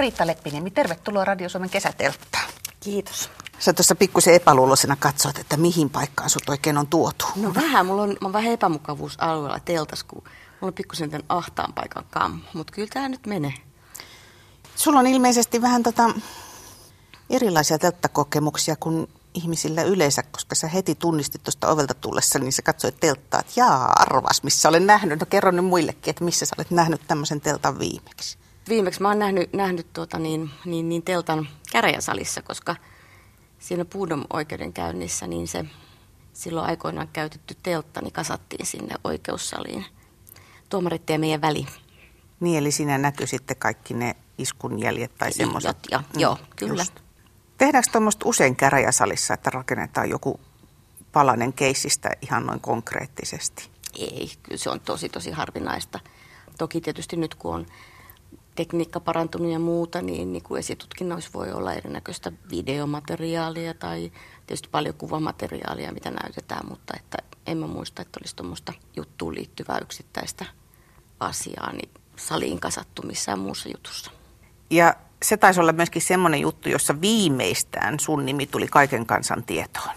Riitta Leppiniemi, tervetuloa Radio Suomen kesätelttaan. Kiitos. Sä tuossa pikkusen epäluuloisena katsoit, että mihin paikkaan sut oikein on tuotu. No vähän, mulla on, mä on vähän epämukavuusalueella teltas, kun mulla on pikkusen tämän ahtaan paikan kam. Mutta kyllä tämä nyt menee. Sulla on ilmeisesti vähän tota erilaisia telttakokemuksia kuin ihmisillä yleensä, koska sä heti tunnistit tuosta ovelta tullessa, niin sä katsoit telttaa, että jaa, arvas, missä olen nähnyt. No kerro nyt muillekin, että missä sä olet nähnyt tämmöisen teltan viimeksi. Viimeksi mä oon nähnyt, nähnyt tuota niin, niin, niin teltan käräjäsalissa, koska siinä Puudom oikeudenkäynnissä, niin se silloin aikoinaan käytetty teltta, niin kasattiin sinne oikeussaliin tuomarit ja meidän väli. Niin, eli siinä näkyy sitten kaikki ne iskun jäljet tai semmoiset. Ja, mm, joo, kyllä. Just. Tehdäänkö tuommoista usein käräjäsalissa, että rakennetaan joku palanen keisistä ihan noin konkreettisesti? Ei, kyllä se on tosi tosi harvinaista. Toki tietysti nyt kun on tekniikka parantunut ja muuta, niin, niin kuin esitutkinnoissa voi olla erinäköistä videomateriaalia tai tietysti paljon kuvamateriaalia, mitä näytetään, mutta että en mä muista, että olisi tuommoista juttuun liittyvää yksittäistä asiaa niin saliin kasattu missään muussa jutussa. Ja se taisi olla myöskin semmoinen juttu, jossa viimeistään sun nimi tuli kaiken kansan tietoon.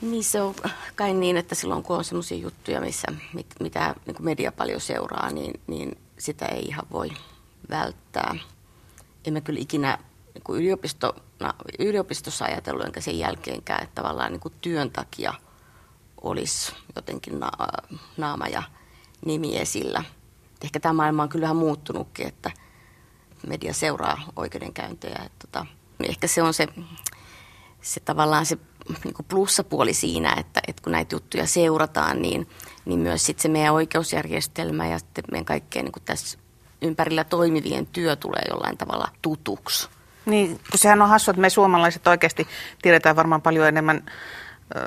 Niin se on kai niin, että silloin kun on semmoisia juttuja, missä, mit, mitä niin media paljon seuraa, niin, niin sitä ei ihan voi välttää. Emme kyllä ikinä niin kuin yliopisto, no, yliopistossa ajatellut, enkä sen jälkeenkään, että tavallaan niin kuin työn takia olisi jotenkin na, naama ja nimi esillä. Ehkä tämä maailma on kyllähän muuttunutkin, että media seuraa oikeudenkäyntejä. Että tota, ehkä se on se, se tavallaan se niin kuin plussapuoli siinä, että, että kun näitä juttuja seurataan, niin, niin myös sitten se meidän oikeusjärjestelmä ja sitten meidän kaikkeen niin kuin tässä ympärillä toimivien työ tulee jollain tavalla tutuksi. Niin, kun sehän on hassua, että me suomalaiset oikeasti tiedetään varmaan paljon enemmän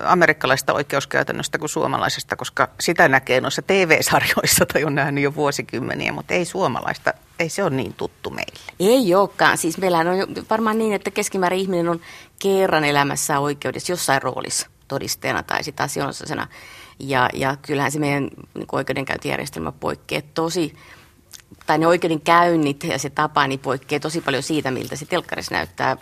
amerikkalaista oikeuskäytännöstä kuin suomalaisesta, koska sitä näkee noissa TV-sarjoissa tai on nähnyt jo vuosikymmeniä, mutta ei suomalaista, ei se ole niin tuttu meille. Ei olekaan. Siis meillä on varmaan niin, että keskimäärin ihminen on kerran elämässä oikeudessa jossain roolissa todisteena tai sitten asianosaisena. Ja, ja kyllähän se meidän niin oikeudenkäyntijärjestelmä poikkeaa tosi, tai ne oikeudenkäynnit ja se tapa niin poikkeaa tosi paljon siitä, miltä se telkkarissa näyttää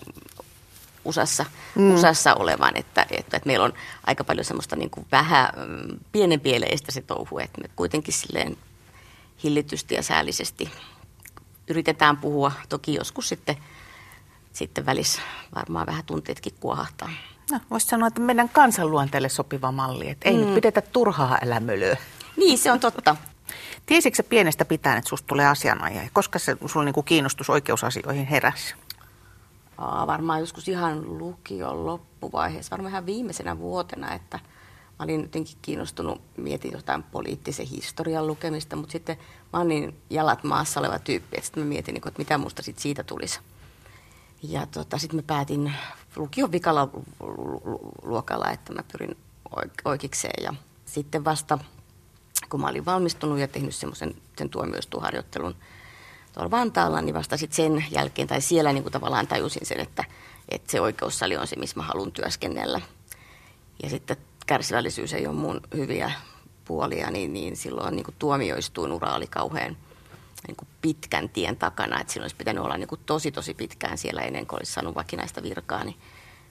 USAssa, mm. USAssa olevan, että, että, että meillä on aika paljon semmoista niin kuin vähän mm, pienenpieleistä se touhu, että me kuitenkin silleen hillitysti ja säällisesti yritetään puhua. Toki joskus sitten, sitten välissä varmaan vähän tunteetkin kuohahtaa. No, voisi sanoa, että meidän kansanluonteelle sopiva malli, että ei mm. nyt pidetä turhaa elämölyä. Niin, se on totta. Tiesitkö pienestä pitäen, että susta tulee asianajaja? Koska se sulla niin kiinnostus oikeusasioihin heräsi? Varmaan joskus ihan lukion loppuvaiheessa, varmaan ihan viimeisenä vuotena, että mä olin jotenkin kiinnostunut, mietin jotain poliittisen historian lukemista, mutta sitten mä olin niin jalat maassa oleva tyyppi, että sitten mä mietin, niin että mitä musta sit siitä tulisi. Ja tota, sitten mä päätin lukion vikalla luokalla, että mä pyrin oikeikseen ja sitten vasta kun mä olin valmistunut ja tehnyt semmoisen sen tuomioistuharjoittelun tuolla Vantaalla, niin vasta sit sen jälkeen, tai siellä niin kuin tavallaan tajusin sen, että, että se oikeussali on se, missä mä haluan työskennellä. Ja sitten kärsivällisyys ei ole mun hyviä puolia, niin, niin silloin niin kuin tuomioistuin ura oli kauhean niin kuin pitkän tien takana, että silloin olisi pitänyt olla niin kuin tosi tosi pitkään siellä ennen kuin olisi saanut vakinaista virkaa, niin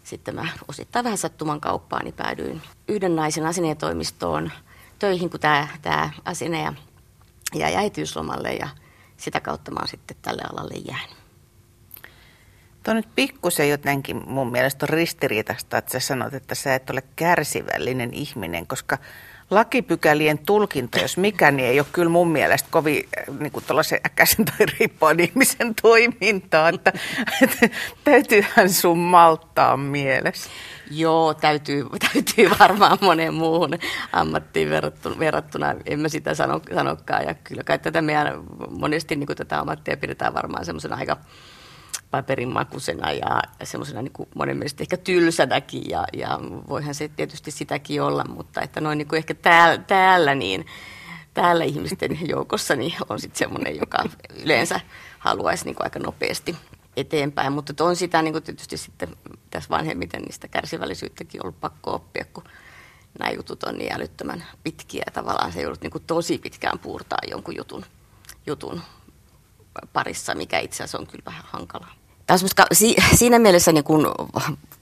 sitten mä osittain vähän sattuman kauppaan, niin päädyin yhden naisen asineetoimistoon töihin, kun tämä, tämä asineja jäi äitiyslomalle ja sitä kautta mä oon sitten tälle alalle jäänyt. Tuo nyt pikkusen jotenkin mun mielestä on ristiriitasta, että sä sanot, että sä et ole kärsivällinen ihminen, koska lakipykälien tulkinta, jos mikä, niin ei ole kyllä mun mielestä kovin äh, niin kuin äkäisen tai riippuen ihmisen toimintaa, että, että täytyyhän sun malttaa mielessä. Joo, täytyy, täytyy varmaan moneen muuhun ammattiin verrattuna en mä sitä sano, sanokaan. Ja kyllä kai tätä meidän monesti niin tätä ammattia pidetään varmaan semmoisena aika paperinmakuisena ja semmoisena niin monen mielestä ehkä tylsänäkin ja, ja voihan se tietysti sitäkin olla, mutta että noin niin kuin ehkä täällä, täällä niin täällä ihmisten joukossa niin on sitten semmoinen, joka yleensä haluaisi niin kuin aika nopeasti eteenpäin, mutta on sitä niin kuin tietysti sitten tässä vanhemmiten niistä kärsivällisyyttäkin ollut pakko oppia, kun nämä jutut on niin älyttömän pitkiä ja tavallaan se joudut niin kuin tosi pitkään puurtaa jonkun jutun, jutun parissa, mikä itse asiassa on kyllä vähän hankalaa. Taas, siinä mielessä, niin kun,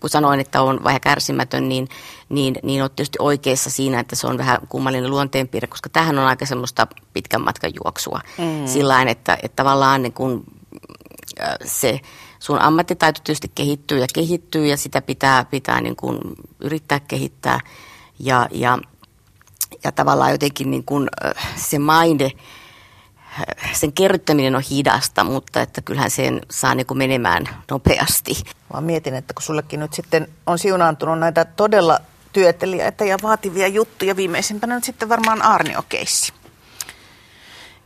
kun sanoin, että on vähän kärsimätön, niin, niin, niin olet tietysti oikeassa siinä, että se on vähän kummallinen luonteenpiirre, koska tähän on aika semmoista pitkän matkan juoksua. Mm. Sillä että, että tavallaan niin kun, se sun ammattitaito tietysti kehittyy ja kehittyy ja sitä pitää, pitää niin kun yrittää kehittää. Ja, ja, ja tavallaan jotenkin niin kun, se maine – sen kerryttäminen on hidasta, mutta että kyllähän sen saa niin kuin menemään nopeasti. Mä mietin, että kun sullekin nyt sitten on siunaantunut näitä todella työteliäitä ja vaativia juttuja, viimeisimpänä nyt sitten varmaan Arnio-keissi.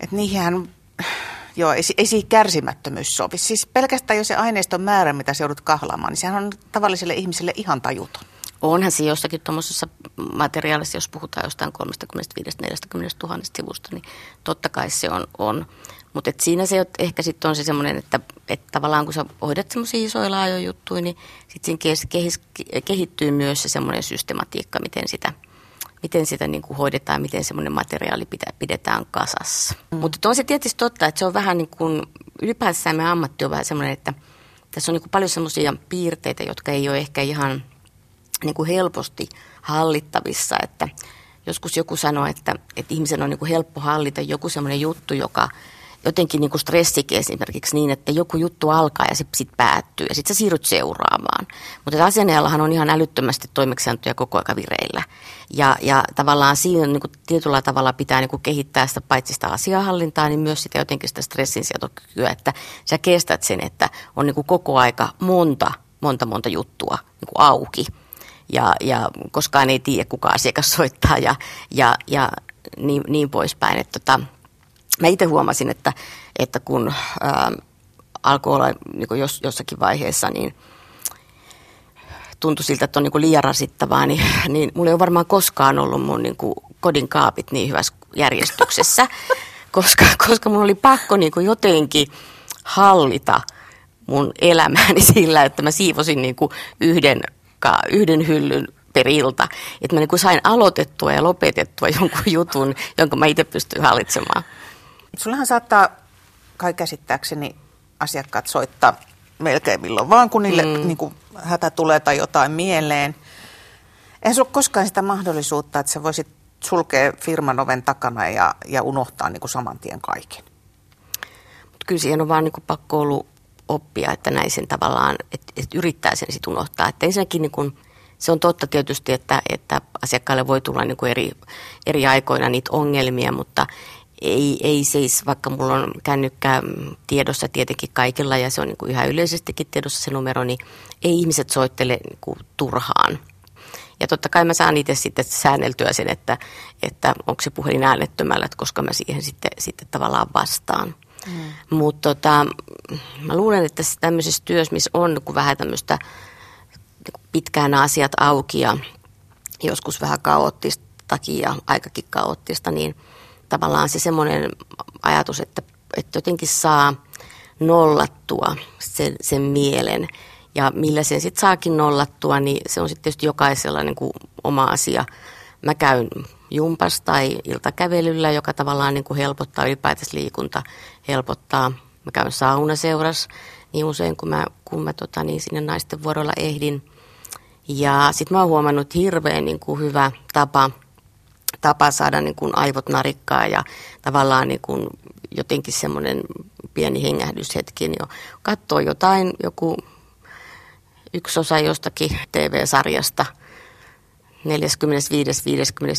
Että niihin joo, ei, ei siihen kärsimättömyys sovi. Siis pelkästään jo se aineiston määrä, mitä se joudut kahlaamaan, niin sehän on tavalliselle ihmiselle ihan tajuton. Onhan se jossakin tuommoisessa materiaalissa, jos puhutaan jostain 35-40 000 sivusta, niin totta kai se on. on. Mutta siinä se ehkä sitten on se semmoinen, että, että tavallaan kun sä hoidat semmoisia isoja laajoja juttuja, niin sitten siinä kehittyy myös se semmoinen systematiikka, miten sitä, miten sitä niin kuin hoidetaan, miten semmoinen materiaali pitä, pidetään kasassa. Mm. Mutta on se tietysti totta, että se on vähän niin kuin, ylipäätään meidän ammatti on vähän semmoinen, että tässä on niin kuin paljon semmoisia piirteitä, jotka ei ole ehkä ihan – niin kuin helposti hallittavissa, että joskus joku sanoi, että, että ihmisen on niin kuin helppo hallita joku semmoinen juttu, joka jotenkin niin kuin stressikin esimerkiksi niin, että joku juttu alkaa ja se sitten päättyy ja sitten sä siirryt seuraamaan. Mutta asianajallahan on ihan älyttömästi toimeksiantoja koko aika vireillä. Ja, ja tavallaan siinä niin kuin tietyllä tavalla pitää niin kuin kehittää sitä paitsi sitä asiahallintaa, niin myös sitä jotenkin sitä stressinsietokykyä, että sä kestät sen, että on niin kuin koko aika monta, monta, monta juttua niin kuin auki – ja, ja koskaan ei tiedä, kuka asiakas soittaa ja, ja, ja niin, niin poispäin. Että tota, mä itse huomasin, että, että kun ää, alkoi olla niin jos, jossakin vaiheessa, niin tuntui siltä, että on niin liian rasittavaa, niin, niin mulla ei ole varmaan koskaan ollut mun niin kodin kaapit niin hyvässä järjestyksessä, koska, koska mun oli pakko niin jotenkin hallita mun elämääni sillä, että mä siivosin niin yhden vaikka yhden hyllyn per ilta. Että mä niin kuin sain aloitettua ja lopetettua jonkun jutun, jonka mä itse pystyn hallitsemaan. Sullahan saattaa kai käsittääkseni asiakkaat soittaa melkein milloin vaan, kun niille mm. niin kuin hätä tulee tai jotain mieleen. En sulla koskaan sitä mahdollisuutta, että sä voisit sulkea firman oven takana ja, ja unohtaa niin kuin saman tien kaiken. Mut kyllä siihen on vaan niin kuin pakko ollut oppia, että näin sen tavallaan, että, että yrittää sen sitten unohtaa. Että ensinnäkin niin kun, se on totta tietysti, että, että asiakkaalle voi tulla niin kuin eri, eri aikoina niitä ongelmia, mutta ei, ei siis, vaikka mulla on kännykkä tiedossa tietenkin kaikilla ja se on niin kuin ihan yleisestikin tiedossa se numero, niin ei ihmiset soittele niin kuin turhaan. Ja totta kai mä saan itse sitten säänneltyä sen, että, että onko se puhelin äänettömällä, koska mä siihen sitten, sitten tavallaan vastaan. Mm. Mutta tota, mä luulen, että tämmöisessä työssä, missä on kun vähän tämmöistä pitkään asiat auki ja joskus vähän kaoottistakin ja aikakin kaoottista, niin tavallaan se semmoinen ajatus, että, että jotenkin saa nollattua sen, sen mielen ja millä sen sitten saakin nollattua, niin se on sitten tietysti jokaisella niin kuin oma asia. Mä käyn jumpas tai iltakävelyllä, joka tavallaan niin kuin helpottaa ylipäätänsä liikunta, helpottaa. Mä käyn saunaseuras niin usein, kun mä, kun mä tota, niin sinne naisten vuorolla ehdin. Ja sitten mä oon huomannut hirveän niin kuin hyvä tapa, tapa saada niin kuin aivot narikkaa ja tavallaan niin kuin jotenkin semmoinen pieni hengähdyshetki, niin jo katsoo jotain, joku yksi osa jostakin TV-sarjasta – 45-50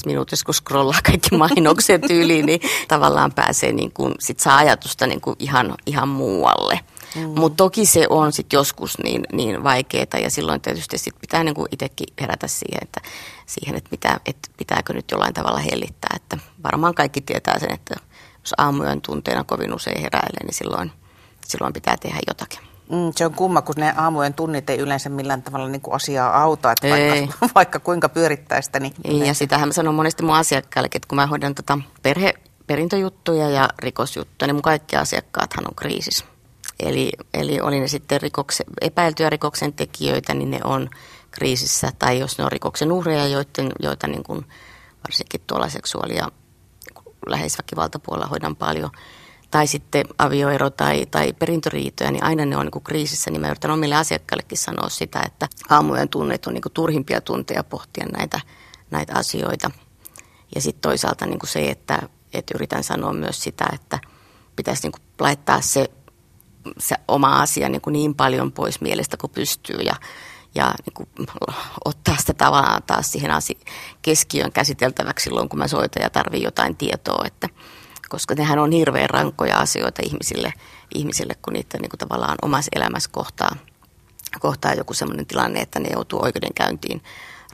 minuutissa, kun scrollaa kaikki mainokset yli, niin tavallaan pääsee, niin kuin, sit saa ajatusta niin kuin ihan, ihan muualle. Mm. Mutta toki se on sit joskus niin, niin vaikeaa ja silloin tietysti sit pitää niin itsekin herätä siihen, että, siihen että, mitä, että pitääkö nyt jollain tavalla hellittää. Että varmaan kaikki tietää sen, että jos aamujen tunteena kovin usein heräilee, niin silloin, silloin pitää tehdä jotakin. Mm, se on kumma, kun ne aamujen tunnit ei yleensä millään tavalla niin kuin asiaa auta, että vaikka, vaikka kuinka pyörittää sitä. Niin ei, ja sitähän mä sanon monesti mun asiakkaille, että kun mä hoidan tota perhe, perintöjuttuja ja rikosjuttuja, niin mun kaikki asiakkaathan on kriisissä. Eli, eli oli ne sitten rikokse, epäiltyjä rikoksen tekijöitä, niin ne on kriisissä. Tai jos ne on rikoksen uhreja, joiden, joita niin kuin, varsinkin tuolla seksuaali- ja läheisväkivaltapuolella hoidan paljon – tai sitten avioero tai, tai perintöriitoja, niin aina ne on niin kriisissä. Niin mä yritän omille asiakkaillekin sanoa sitä, että aamujen tunnet on niin turhimpia tunteja pohtia näitä, näitä asioita. Ja sitten toisaalta niin se, että, että yritän sanoa myös sitä, että pitäisi niin laittaa se, se oma asia niin, niin paljon pois mielestä kuin pystyy ja, ja niin kuin ottaa sitä tavallaan taas siihen asi- keskiön käsiteltäväksi silloin, kun mä soitan ja tarvii jotain tietoa, että koska nehän on hirveän rankkoja asioita ihmisille, ihmisille kun niitä niin kuin tavallaan omassa elämässä kohtaa, kohtaa joku sellainen tilanne, että ne joutuu oikeudenkäyntiin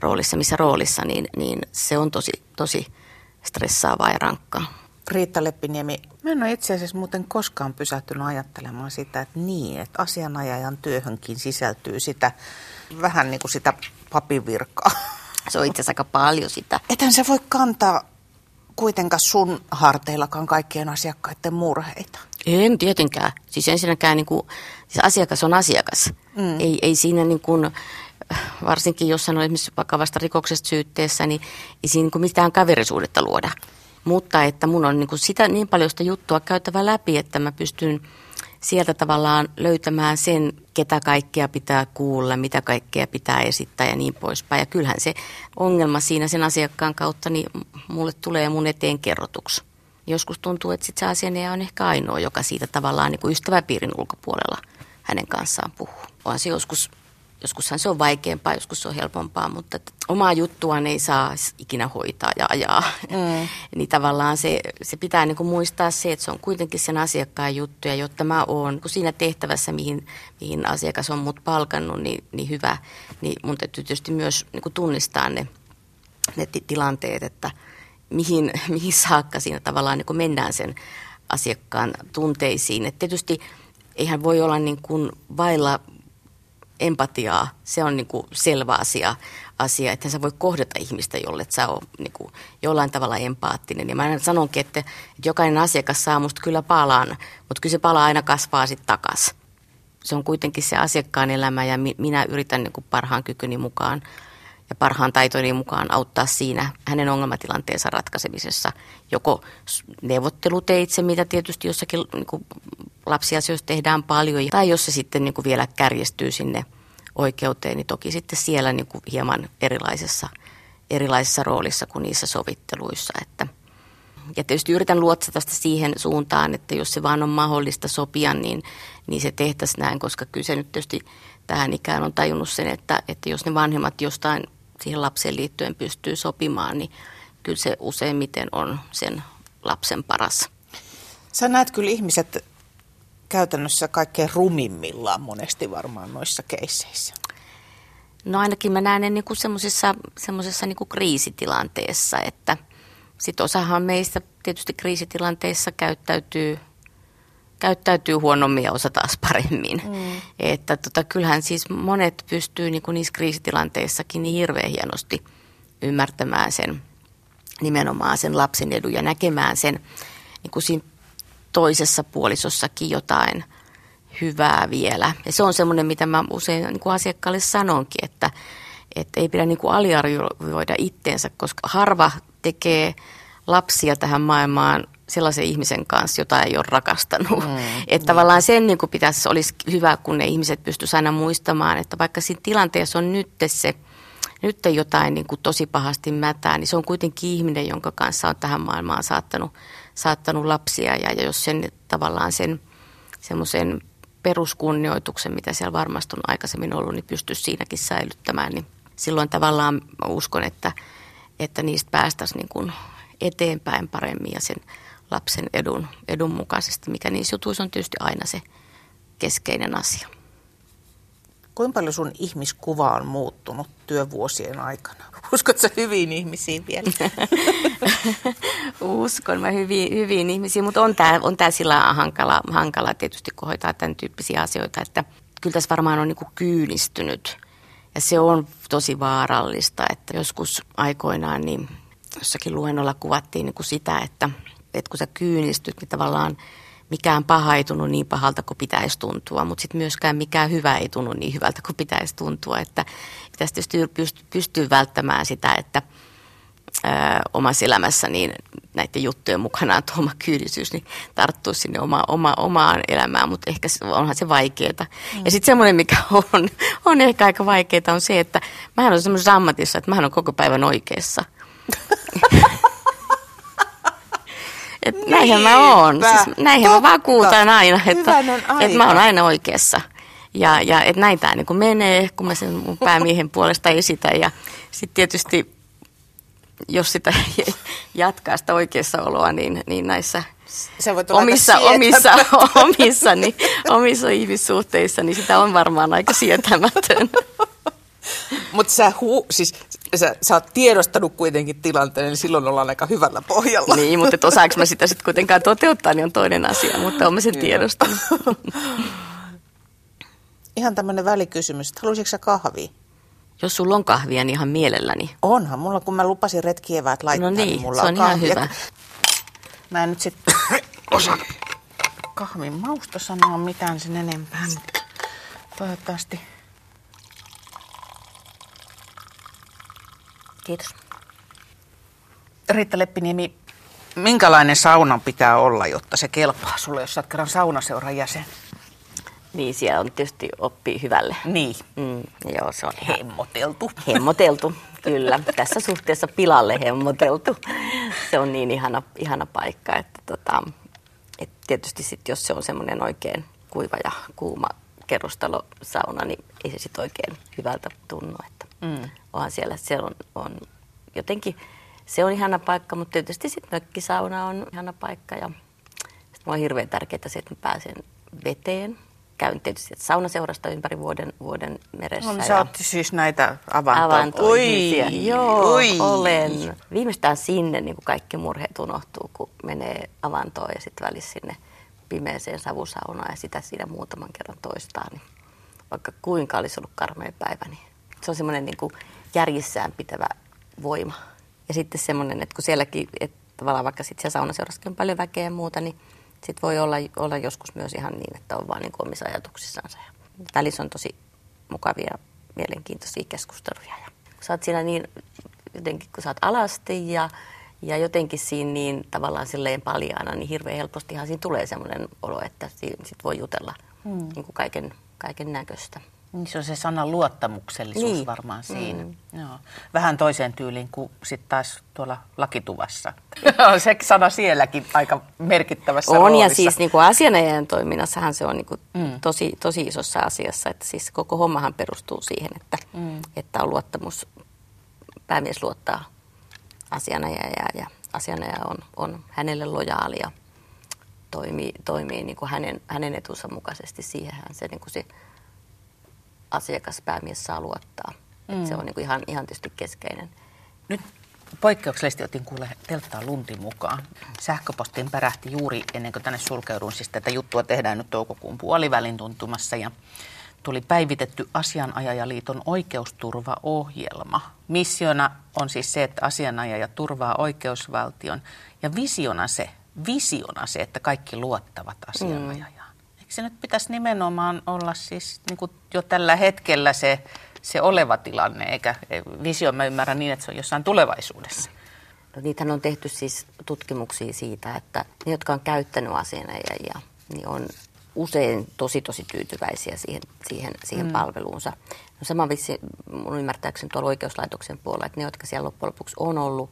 roolissa, missä roolissa, niin, niin se on tosi, tosi stressaavaa ja rankkaa. Riitta Leppiniemi, mä en ole itse asiassa muuten koskaan pysähtynyt ajattelemaan sitä, että niin, että asianajajan työhönkin sisältyy sitä vähän niin kuin sitä papivirkaa. Se on itse asiassa aika paljon sitä. Etän se voi kantaa kuitenkaan sun harteillakaan kaikkien asiakkaiden murheita. En tietenkään. Siis ensinnäkään niin kuin, siis asiakas on asiakas. Mm. Ei, ei siinä niin kuin, varsinkin jos sanoo esimerkiksi vakavasta rikoksesta syytteessä, niin ei siinä niin kuin mitään kaverisuudetta luoda. Mutta että mun on niin kuin sitä, niin paljon sitä juttua käytävä läpi, että mä pystyn sieltä tavallaan löytämään sen, ketä kaikkea pitää kuulla, mitä kaikkea pitää esittää ja niin poispäin. Ja kyllähän se ongelma siinä sen asiakkaan kautta, niin mulle tulee mun eteen kerrotuksi. Joskus tuntuu, että sit se asianajaja on ehkä ainoa, joka siitä tavallaan niin kuin ystäväpiirin ulkopuolella hänen kanssaan puhuu. On se joskus Joskushan se on vaikeampaa, joskus se on helpompaa, mutta että omaa juttuaan ei saa ikinä hoitaa ja ajaa. Mm. niin tavallaan se, se pitää niin kuin muistaa se, että se on kuitenkin sen asiakkaan juttu ja jotta mä oon kun siinä tehtävässä, mihin, mihin asiakas on mut palkannut, niin, niin hyvä, niin mun täytyy tietysti myös niin kuin tunnistaa ne, ne tilanteet, että mihin, mihin saakka siinä tavallaan niin kuin mennään sen asiakkaan tunteisiin. Et tietysti eihän voi olla niin kuin vailla empatiaa, se on niin kuin selvä asia, asia, että sä voi kohdata ihmistä, jolle sä oot niin kuin jollain tavalla empaattinen. Ja mä sanonkin, että, että jokainen asiakas saa musta kyllä palan, mutta kyllä se pala aina kasvaa sitten takas. Se on kuitenkin se asiakkaan elämä ja minä yritän niin kuin parhaan kykyni mukaan ja parhaan taitoini mukaan auttaa siinä hänen ongelmatilanteensa ratkaisemisessa. Joko neuvotteluteitse, mitä tietysti jossakin niin kuin lapsiasioissa tehdään paljon, tai jos se sitten niin kuin vielä kärjestyy sinne oikeuteen, niin toki sitten siellä niin kuin hieman erilaisessa, erilaisessa roolissa kuin niissä sovitteluissa. Että, ja tietysti yritän luotsata sitä siihen suuntaan, että jos se vaan on mahdollista sopia, niin, niin se tehtäisiin näin, koska kyllä se nyt tietysti tähän ikään on tajunnut sen, että, että jos ne vanhemmat jostain siihen lapseen liittyen pystyy sopimaan, niin kyllä se useimmiten on sen lapsen paras. Sä näet kyllä ihmiset käytännössä kaikkein rumimmillaan monesti varmaan noissa keisseissä. No ainakin mä näen ne niin semmoisessa semmoisessa niin kriisitilanteessa, että sitten osahan meistä tietysti kriisitilanteessa käyttäytyy, käyttäytyy huonommin ja osa taas paremmin. Mm. Että tota, kyllähän siis monet pystyy niin kuin niissä kriisitilanteissakin niin hirveän hienosti ymmärtämään sen nimenomaan sen lapsen edun ja näkemään sen niin kuin siinä toisessa puolisossakin jotain hyvää vielä. Ja se on semmoinen, mitä mä usein niin kuin asiakkaalle sanonkin, että, että ei pidä niin kuin aliarvioida itteensä, koska harva tekee lapsia tähän maailmaan sellaisen ihmisen kanssa, jota ei ole rakastanut. Mm, että tavallaan sen niin kuin pitäisi, olisi hyvä, kun ne ihmiset pystyisivät aina muistamaan, että vaikka siinä tilanteessa on nyt se, nyt jotain niin kuin tosi pahasti mätää, niin se on kuitenkin ihminen, jonka kanssa on tähän maailmaan saattanut saattanut lapsia ja, ja jos sen tavallaan sen semmoisen peruskunnioituksen, mitä siellä varmasti on aikaisemmin ollut, niin pystyisi siinäkin säilyttämään, niin silloin tavallaan uskon, että, että niistä päästäisiin niin kuin eteenpäin paremmin ja sen lapsen edun, edun mukaisesti, mikä niissä jutuissa on tietysti aina se keskeinen asia. Kuinka paljon sun ihmiskuva on muuttunut työvuosien aikana? Uskotko hyviin ihmisiin vielä? Uskon mä hyviin, hyviin ihmisiin, mutta on tämä on tää sillä hankala, hankala tietysti, kun hoitaa tämän tyyppisiä asioita, että kyllä tässä varmaan on niinku kyynistynyt. Ja se on tosi vaarallista, että joskus aikoinaan niin jossakin luennolla kuvattiin niin kuin sitä, että, että kun sä kyynistyt, niin tavallaan – mikään paha ei tunnu niin pahalta kuin pitäisi tuntua, mutta sitten myöskään mikään hyvä ei tunnu niin hyvältä kuin pitäisi tuntua. Että pitäisi tietysti pystyä välttämään sitä, että, ää, omassa elämässä niin näiden juttujen mukanaan tuoma kyydisyys, niin tarttuu sinne oma, oma, omaan elämään, mutta ehkä onhan se vaikeaa. Mm. Ja sitten semmoinen, mikä on, on ehkä aika vaikeaa, on se, että mähän olen semmoisessa ammatissa, että mähän olen koko päivän oikeassa. Et niin, näinhän mä oon. Siis näinhän mä vakuutan aina, että, että mä oon aina oikeassa. Ja, ja että näin tämä niin menee, kun mä sen mun päämiehen puolesta esitän. Ja sitten tietysti, jos sitä jatkaa sitä oikeassa oloa, niin, niin näissä omissa, omissa, omissa, niin, omissa ihmissuhteissa, niin sitä on varmaan aika sietämätön. Mutta sä, hu, siis, sä, sä oot tiedostanut kuitenkin tilanteen, niin silloin ollaan aika hyvällä pohjalla. Niin, mutta osaanko mä sitä sitten kuitenkaan toteuttaa, niin on toinen asia, mutta olen sen tiedostanut. Ihan tämmöinen välikysymys, haluaisitko sä kahvia? Jos sulla on kahvia, niin ihan mielelläni. Onhan, mulla kun mä lupasin retkieväät laittaa, no niin, niin mulla se on, on ihan hyvä. Mä en nyt sitten osaa kahvin mausta sanoa mitään sen enempää, mutta toivottavasti Kiitos. Riitta Leppiniemi, minkälainen saunan pitää olla, jotta se kelpaa sulle, jos sä oot kerran saunaseuran jäsen? Niin, siellä on tietysti oppii hyvälle. Niin. Mm, joo, se on Hemmoteltu. Hemmoteltu, kyllä. Tässä suhteessa pilalle hemmoteltu. Se on niin ihana, ihana paikka, että tota, et tietysti sit, jos se on semmoinen oikein kuiva ja kuuma kerrostalosauna, niin ei se sitten oikein hyvältä tunnu. Että mm. Onhan siellä, se on, on jotenkin, se on ihana paikka, mutta tietysti sitten mökkisauna on ihana paikka ja sitten on hirveän tärkeää se, että mä pääsen veteen. Käyn tietysti saunaseurasta ympäri vuoden, vuoden meressä. No, niin sä oot siis näitä avantoja. Avantoihmisiä. Joo, Oi. olen. Viimeistään sinne niin kuin kaikki murheet unohtuu, kun menee avantoon ja sitten välissä sinne pimeeseen savusaunaan ja sitä siinä muutaman kerran toistaa. Niin vaikka kuinka olisi ollut karmea päivä, niin se on semmoinen niin kuin järjissään pitävä voima. Ja sitten semmoinen, että kun sielläkin, että tavallaan vaikka sitten siellä saunaseurassakin on paljon väkeä ja muuta, niin sitten voi olla, olla joskus myös ihan niin, että on vaan niin kuin omissa ajatuksissansa. Ja välissä on tosi mukavia, mielenkiintoisia keskusteluja. Ja kun sä oot siinä niin, jotenkin kun sä oot alasti ja, ja jotenkin siinä niin tavallaan silleen paljaana, niin hirveän helpostihan siinä tulee semmoinen olo, että sit voi jutella hmm. niin kuin kaiken, kaiken näköistä. Niin se on se sanan luottamuksellisuus niin. varmaan siinä. Mm. Joo. Vähän toiseen tyyliin kuin sitten taas tuolla lakituvassa. se sana sielläkin aika merkittävässä On roolissa. ja siis niin kuin asianajajan toiminnassahan se on niin kuin mm. tosi, tosi isossa asiassa. Että siis koko hommahan perustuu siihen, että, mm. että on luottamus, päämies luottaa asianajajaa ja asianajaja on, on hänelle lojaali ja toimii, toimii niin kuin hänen, hänen etunsa mukaisesti. Siihenhän se, niin kuin se asiakaspäämies saa luottaa. Mm. se on niin kuin ihan, ihan tietysti keskeinen. Nyt poikkeuksellisesti otin kuule telttaa lunti mukaan. Sähköpostiin pärähti juuri ennen kuin tänne sulkeudun, siis tätä juttua tehdään nyt toukokuun puolivälin tuntumassa ja tuli päivitetty Asianajajaliiton oikeusturvaohjelma. Missiona on siis se, että asianajaja turvaa oikeusvaltion ja visiona se, visiona se, että kaikki luottavat asianajajaan. Mm se nyt pitäisi nimenomaan olla siis niin kuin jo tällä hetkellä se, se oleva tilanne, eikä visio mä ymmärrän niin, että se on jossain tulevaisuudessa. No, niitähän on tehty siis tutkimuksia siitä, että ne, jotka on käyttänyt asianajajia, niin on usein tosi tosi tyytyväisiä siihen, siihen, siihen mm. palveluunsa. No sama vissi mun ymmärtääkseni tuolla oikeuslaitoksen puolella, että ne, jotka siellä loppujen lopuksi on ollut,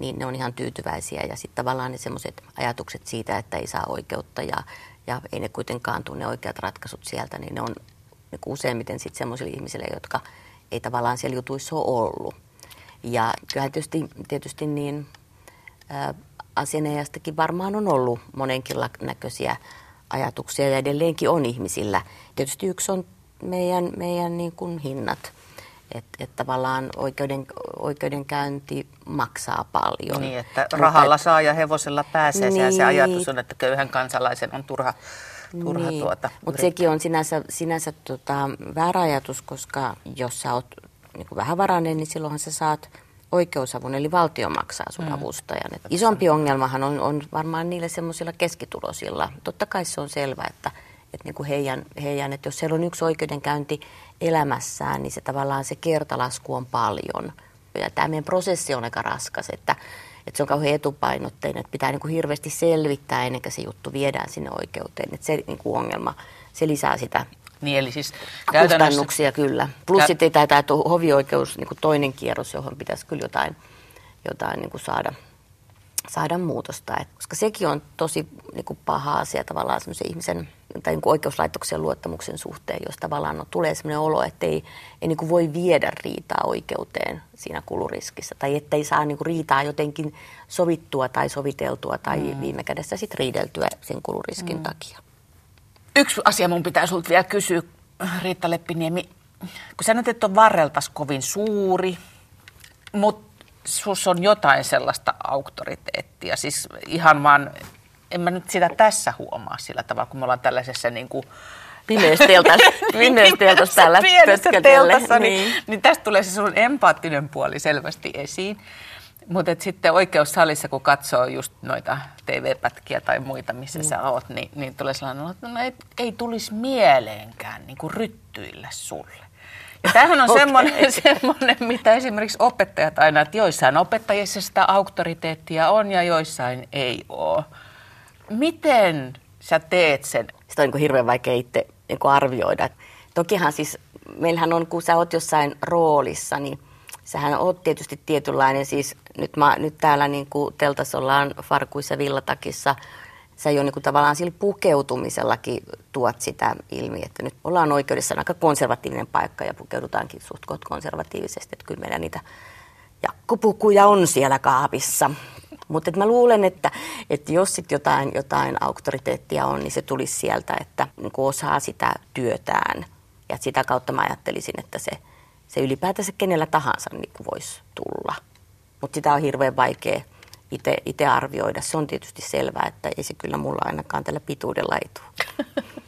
niin ne on ihan tyytyväisiä. Ja sitten tavallaan ne semmoiset ajatukset siitä, että ei saa oikeutta ja ja ei ne kuitenkaan tunne oikeat ratkaisut sieltä, niin ne on niin useimmiten sitten semmoisille ihmisille, jotka ei tavallaan siellä jutuissa ole ollut. Ja kyllä tietysti, tietysti niin asianajastakin varmaan on ollut monenkin näköisiä ajatuksia ja edelleenkin on ihmisillä. Tietysti yksi on meidän, meidän niin kuin hinnat. Että et tavallaan oikeuden, oikeudenkäynti maksaa paljon. Niin, että rahalla Mutta, saa ja hevosella pääsee. Niin, se ajatus on, että köyhän kansalaisen on turha, turha niin. tuota. Mutta sekin on sinänsä, sinänsä tota, väärä ajatus, koska jos sä oot niin vähävarainen, niin silloinhan sä saat oikeusavun, eli valtio maksaa sun mm. avustajan. Et isompi ongelmahan on, on varmaan niille semmoisilla keskitulosilla. Totta kai se on selvä, että, että niin kuin heidän, heidän, että jos siellä on yksi oikeudenkäynti elämässään, niin se tavallaan se kertalasku on paljon. Ja tämä meidän prosessi on aika raskas, että, että se on kauhean etupainotteinen, että pitää niin kuin hirveästi selvittää ennen kuin se juttu viedään sinne oikeuteen. Että se niin kuin ongelma, se lisää sitä niin, eli siis kustannuksia kyllä. Plus Kä- sitten tämä, tämä hovioikeus, niin kuin toinen kierros, johon pitäisi kyllä jotain, jotain niin kuin saada, saada muutosta. Et, koska sekin on tosi niin kuin paha asia tavallaan semmoisen ihmisen tai niin oikeuslaitoksen luottamuksen suhteen, jos tavallaan no, tulee sellainen olo, että ei, ei niin voi viedä riitaa oikeuteen siinä kuluriskissä. Tai ettei saa niin riitaa jotenkin sovittua tai soviteltua tai mm. viime kädessä sitten riideltyä sen kuluriskin mm. takia. Yksi asia mun pitää sulta vielä kysyä, Riitta Leppiniemi. Kun sä nyt et ole varreltas kovin suuri, mutta sus on jotain sellaista auktoriteettia. Siis ihan vaan, en mä nyt sitä tässä huomaa sillä tavalla, kun me ollaan tällaisessa niin kuin pimeässä teltassa täällä pienessä teltassa, niin. Niin, niin tästä tulee se sun empaattinen puoli selvästi esiin. Mutta sitten oikeussalissa, kun katsoo just noita TV-pätkiä tai muita, missä mm. sä oot, niin, niin tulee sellainen, että no ei, ei tulisi mieleenkään niin kuin ryttyillä sulle. Ja tämähän on okay. semmoinen, semmoinen, mitä esimerkiksi opettajat aina, että joissain opettajissa sitä auktoriteettia on ja joissain ei ole. Miten sä teet sen? Sitä on niin hirveän vaikea itse niin arvioida. Tokihan siis, meillähän on, kun sä oot jossain roolissa, niin sähän oot tietysti tietynlainen, siis nyt, mä, nyt täällä niin kuin teltassa ollaan farkuissa villatakissa, sä jo niin kuin tavallaan sillä pukeutumisellakin tuot sitä ilmi, että nyt ollaan oikeudessa aika konservatiivinen paikka ja pukeudutaankin suht konservatiivisesti, että kyllä meillä niitä jakkupukuja on siellä kaapissa. Mutta mä luulen, että, että jos sit jotain, jotain auktoriteettia on, niin se tulisi sieltä, että niin osaa sitä työtään. Ja sitä kautta mä ajattelisin, että se, se ylipäätänsä kenellä tahansa niin voisi tulla. Mutta sitä on hirveän vaikea itse arvioida. Se on tietysti selvää, että ei se kyllä mulla ainakaan tällä pituudella ei tule.